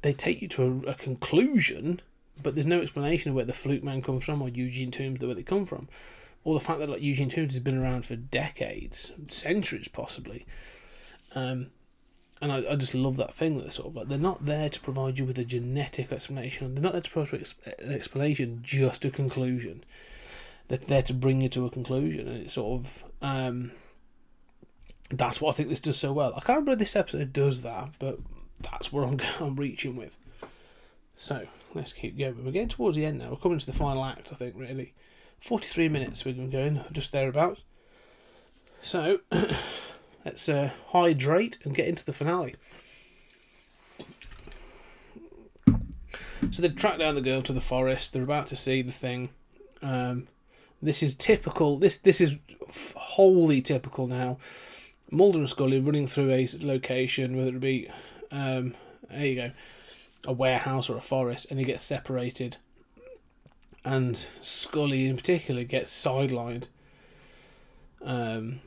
they take you to a, a conclusion, but there's no explanation of where the Fluke Man comes from or Eugene Tooms, where they come from. Or the fact that like Eugene Tooms has been around for decades, centuries possibly. Um, and I, I just love that thing that sort of like they're not there to provide you with a genetic explanation. They're not there to provide an explanation, just a conclusion. They're there to bring you to a conclusion, and it's sort of um, that's what I think this does so well. I can't remember this episode does that, but that's where I'm, I'm reaching with. So let's keep going. We're getting towards the end now. We're coming to the final act, I think, really. 43 minutes we're going, in just thereabouts. So [COUGHS] let's uh, hydrate and get into the finale. So they've tracked down the girl to the forest. They're about to see the thing. Um, this is typical. This this is wholly typical now. Mulder and Scully running through a location, whether it be um, there you go, a warehouse or a forest, and they get separated. And Scully, in particular, gets sidelined. Um,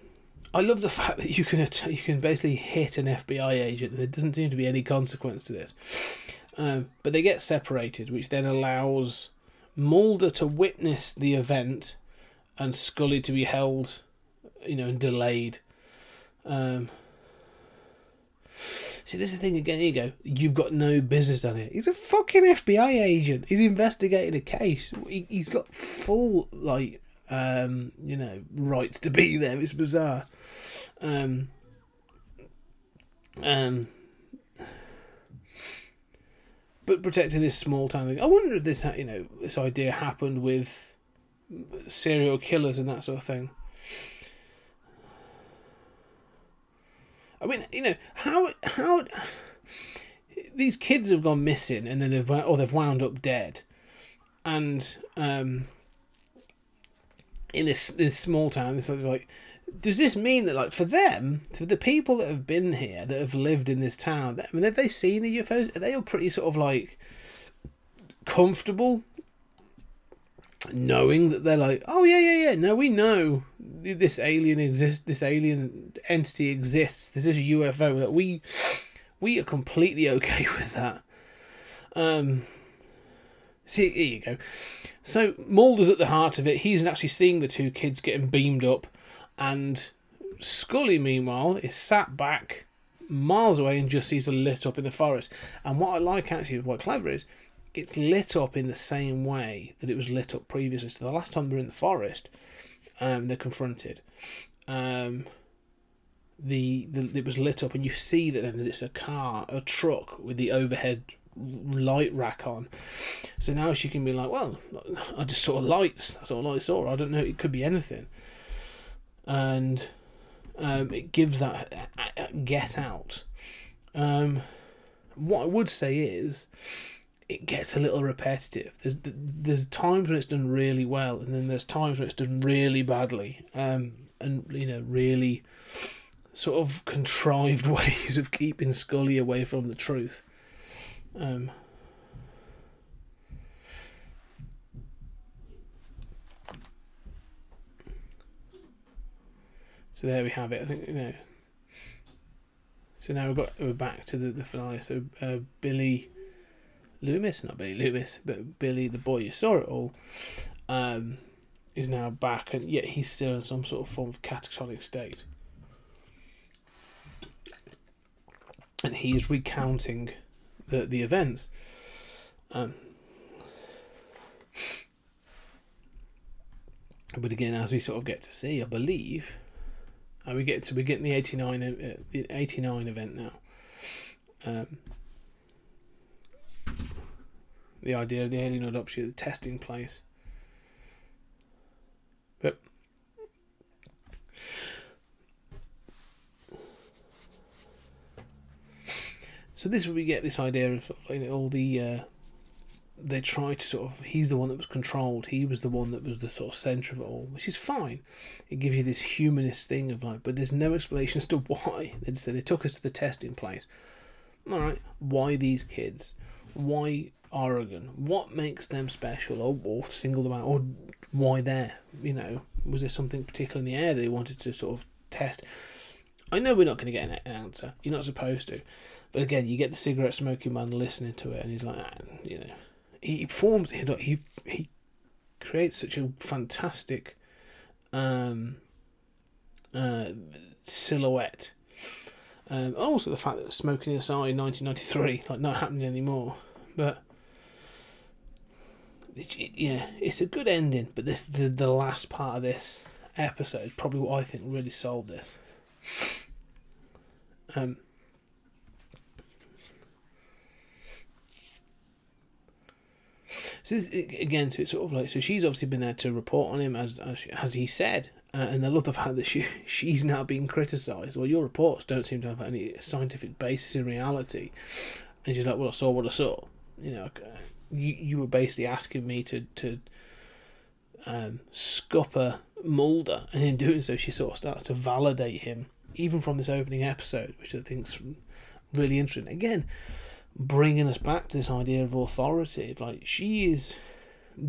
I love the [LAUGHS] fact that you can you can basically hit an FBI agent. There doesn't seem to be any consequence to this. Um, but they get separated, which then allows Mulder to witness the event and Scully to be held, you know, and delayed. Um, see, this is the thing again. Here you go. You've got no business down here. He's a fucking FBI agent. He's investigating a case. He, he's got full like, um, you know, rights to be there. It's bizarre. Um, um, but protecting this small town thing. I wonder if this, you know, this idea happened with serial killers and that sort of thing. I mean, you know, how how these kids have gone missing and then they've or they've wound up dead, and um, in this this small town, this like, does this mean that like for them, for the people that have been here that have lived in this town, I mean, have they seen the UFOs? Are they all pretty sort of like comfortable knowing that they're like, oh yeah, yeah, yeah. No, we know this alien exists. This alien entity exists. This is a UFO. That we we are completely okay [LAUGHS] with that. Um. See, here you go. So Mulder's at the heart of it. He's actually seeing the two kids getting beamed up, and Scully, meanwhile, is sat back miles away and just sees a lit up in the forest. And what I like actually, what clever is, it's lit up in the same way that it was lit up previously. So the last time they're in the forest, um, they're confronted. Um, the, the it was lit up, and you see that then it's a car, a truck with the overhead light rack on. So now she can be like, well, I just saw lights. That's all I saw. I don't know. It could be anything. And um, it gives that get out. Um, what I would say is it gets a little repetitive. There's there's times when it's done really well, and then there's times when it's done really badly, um, and you know really sort of contrived [LAUGHS] ways of keeping Scully away from the truth. Um, so there we have it. I think you know. So now we've got we're back to the, the finale. So uh, Billy Loomis, not Billy Loomis, but Billy the boy you saw it all, um, is now back, and yet he's still in some sort of form of catatonic state. And he is recounting the the events. Um, but again, as we sort of get to see, I believe, and we get to we get the eighty nine uh, the eighty nine event now. Um, the idea of the alien adoption, the testing place. But so this is where we get this idea of like, all the uh, they try to sort of he's the one that was controlled. He was the one that was the sort of center of it all which is fine. It gives you this humanist thing of like but there's no explanation as to [LAUGHS] why. They just said they took us to the testing place. All right why these kids? Why Oregon? What makes them special, or, or single them out, or why there? You know, was there something particular in the air they wanted to sort of test? I know we're not going to get an answer. You're not supposed to, but again, you get the cigarette smoking man listening to it, and he's like, ah, you know, he forms he he he creates such a fantastic um uh silhouette. Um, also the fact that smoking inside in 1993 like not happening anymore, but it, it, yeah, it's a good ending, but this the the last part of this episode probably what I think really sold this. Um. So this, again, so it's sort of like so she's obviously been there to report on him as as, as he said, uh, and I love the fact that she [LAUGHS] she's now being criticised. Well, your reports don't seem to have any scientific basis in reality, and she's like, "Well, I saw what I saw." You know, you you were basically asking me to to um, scupper Mulder, and in doing so, she sort of starts to validate him, even from this opening episode, which I think is really interesting. Again, bringing us back to this idea of authority. Like she is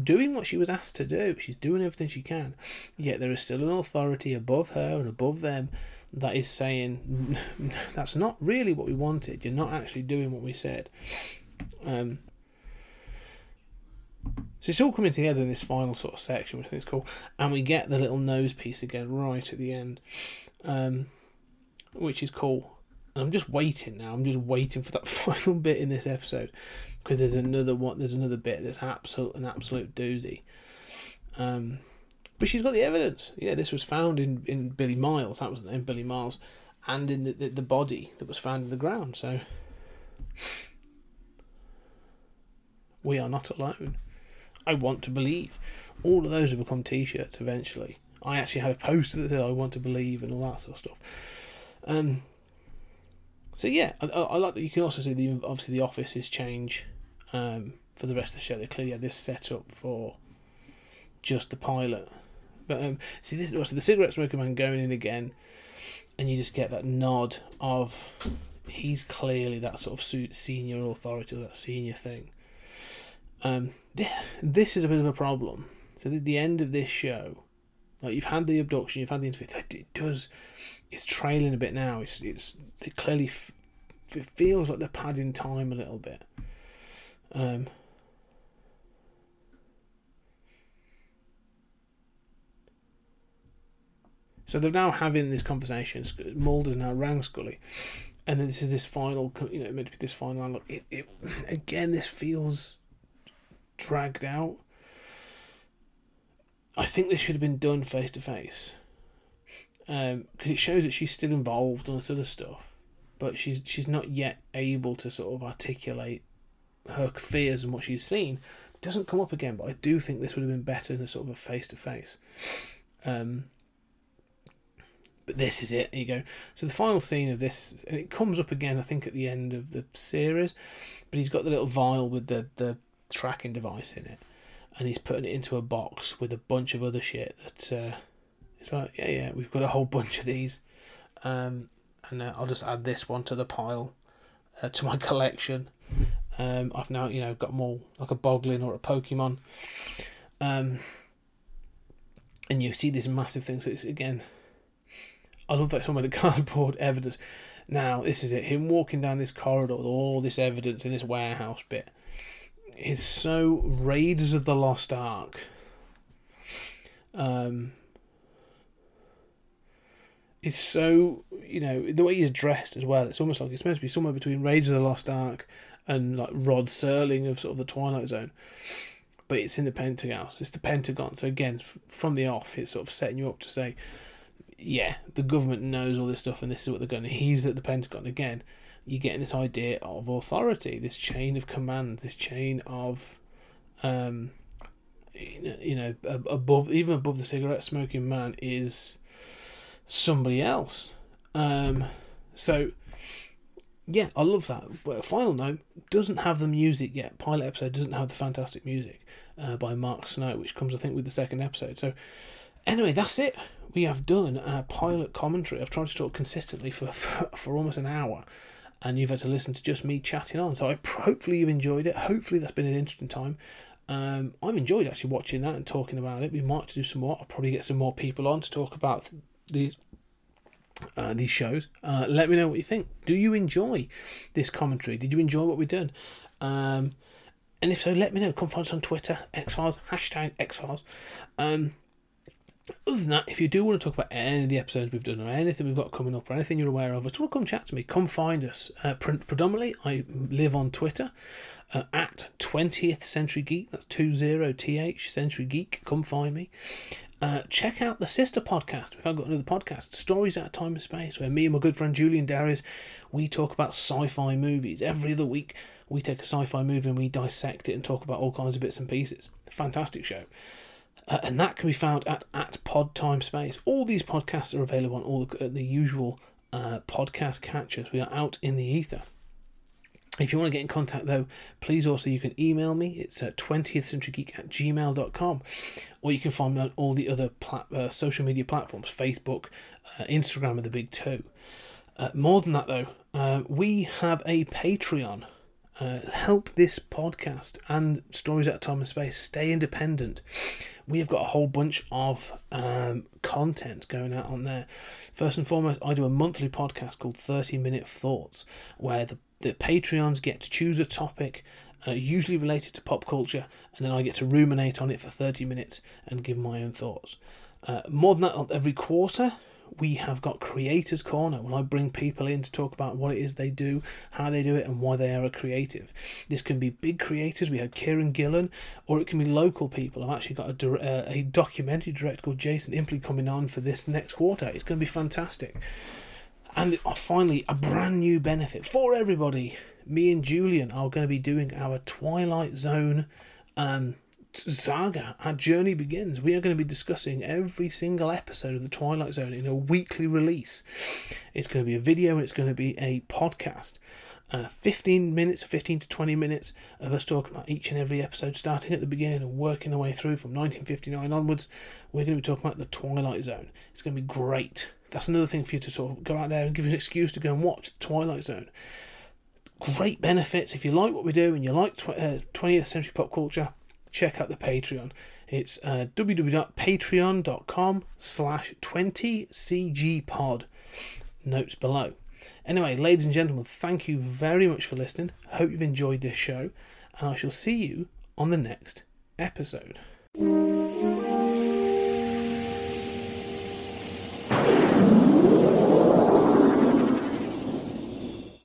doing what she was asked to do. She's doing everything she can. Yet there is still an authority above her and above them that is saying [LAUGHS] that's not really what we wanted. You're not actually doing what we said. Um, so it's all coming together in this final sort of section, which I think is cool. And we get the little nose piece again right at the end, um, which is cool. And I'm just waiting now. I'm just waiting for that [LAUGHS] final bit in this episode because there's another one. There's another bit that's absolute an absolute doozy. Um, but she's got the evidence. Yeah, this was found in, in Billy Miles. That was the name, Billy Miles, and in the, the the body that was found in the ground. So we are not alone. I want to believe. All of those have become T-shirts eventually. I actually have a poster that says "I want to believe" and all that sort of stuff. Um. So yeah, I, I like that. You can also see the obviously the offices change um, for the rest of the show. They clearly had this set up for just the pilot. But um, see this so the cigarette smoker man going in again, and you just get that nod of he's clearly that sort of senior authority or that senior thing. Um, this is a bit of a problem. So at the end of this show, like you've had the abduction, you've had the interview. It does, it's trailing a bit now. It's it's it clearly f- it feels like they're padding time a little bit. Um, so they're now having this conversation. Mulder's now rang Scully, and then this is this final. You know, meant to be this final. Look, it, it again. This feels dragged out. I think this should have been done face to face, because um, it shows that she's still involved on this other stuff, but she's she's not yet able to sort of articulate her fears and what she's seen. It doesn't come up again, but I do think this would have been better in a sort of a face to face. But this is it. You go. So the final scene of this, and it comes up again, I think, at the end of the series. But he's got the little vial with the the tracking device in it, and he's putting it into a box with a bunch of other shit that uh, it's like, yeah, yeah, we've got a whole [LAUGHS] bunch of these, um, and uh, I'll just add this one to the pile, uh, to my [LAUGHS] collection. Um, I've now, you know, got more like a Boglin or a Pokemon, um, and you see this massive thing. So it's again, I love that [LAUGHS] some of the cardboard evidence. Now this is it. Him walking down this corridor with all this evidence in this warehouse bit is so Raiders of the Lost Ark. Um, is so you know the way he's dressed as well. It's almost like it's supposed to be somewhere between Raiders of the Lost Ark and like Rod Serling of sort of the Twilight Zone. But it's in the Pentagon. It's the Pentagon. So again, from the off, it's sort of setting you up to say, yeah, the government knows all this stuff, and this is what they're going. to... He's at the Pentagon again you're getting this idea of authority, this chain of command, this chain of, um, you know, above even above the cigarette smoking man is somebody else. Um, so yeah, I love that. But final note doesn't have the music yet. Pilot episode doesn't have the fantastic music uh, by Mark Snow, which comes I think with the second episode. So anyway, that's it. We have done a pilot commentary. I've tried to talk consistently for for, [LAUGHS] for almost an hour and you've had to listen to just me chatting on. So I hopefully you've enjoyed it. Hopefully that's been an interesting time. Um, I've enjoyed actually watching that and talking about it. We might do some more. I'll probably get some more people on to talk about these uh, these shows. Uh, let me know what you think. Do you enjoy this commentary? Did you enjoy what we've done? Um, and if so, let me know. Come find us on Twitter, X Files, hashtag X Files. Um, other than that, if you do want to talk about any of the episodes we've done or anything we've got coming up or anything you're aware of, just want to come chat to me, come find us. Uh, predominantly, I live on Twitter uh, at 20th Century Geek. That's 20th Century Geek. Come find me. Uh, check out the sister podcast. We've got another podcast, Stories Out of Time and Space, where me and my good friend Julian Darius, we talk about sci-fi movies. Every other week, we take a sci-fi movie and we dissect it and talk about all kinds of bits and pieces. Fantastic show. Uh, and that can be found at at Pod Time Space. All these podcasts are available on all the, the usual uh, podcast catchers. We are out in the ether. If you want to get in contact, though, please also you can email me. It's at 20th Century Geek at gmail.com. Or you can find me on all the other plat- uh, social media platforms Facebook, uh, Instagram are the big two. Uh, more than that, though, uh, we have a Patreon uh, help this podcast and Stories at Time and Space stay independent, we have got a whole bunch of um, content going out on there. First and foremost, I do a monthly podcast called 30 Minute Thoughts, where the the Patreons get to choose a topic, uh, usually related to pop culture, and then I get to ruminate on it for 30 minutes and give my own thoughts. Uh, more than that, every quarter, we have got Creators Corner when I bring people in to talk about what it is they do, how they do it, and why they are a creative. This can be big creators. We had Kieron Gillen, or it can be local people. I've actually got a, uh, a documentary director called Jason Impley coming on for this next quarter. It's going to be fantastic. And uh, finally, a brand new benefit for everybody. Me and Julian are going to be doing our Twilight Zone um, saga. Our journey begins. We are going to be discussing every single episode of the Twilight Zone in a weekly release. It's going to be a video and it's going to be a podcast. Uh, 15 minutes, 15 to 20 minutes of us talking about each and every episode, starting at the beginning and working the way through from 1959 onwards. We're going to be talking about the Twilight Zone. It's going to be great. That's another thing for you to sort of go out there and give an excuse to go and watch the Twilight Zone. Great benefits. If you like what we do and you like tw- uh, 20th century pop culture, check out the Patreon. It's uh, www.patreon.com slash 20cgpod. Notes below. Anyway, ladies and gentlemen, thank you very much for listening. Hope you've enjoyed this show, and I shall see you on the next episode.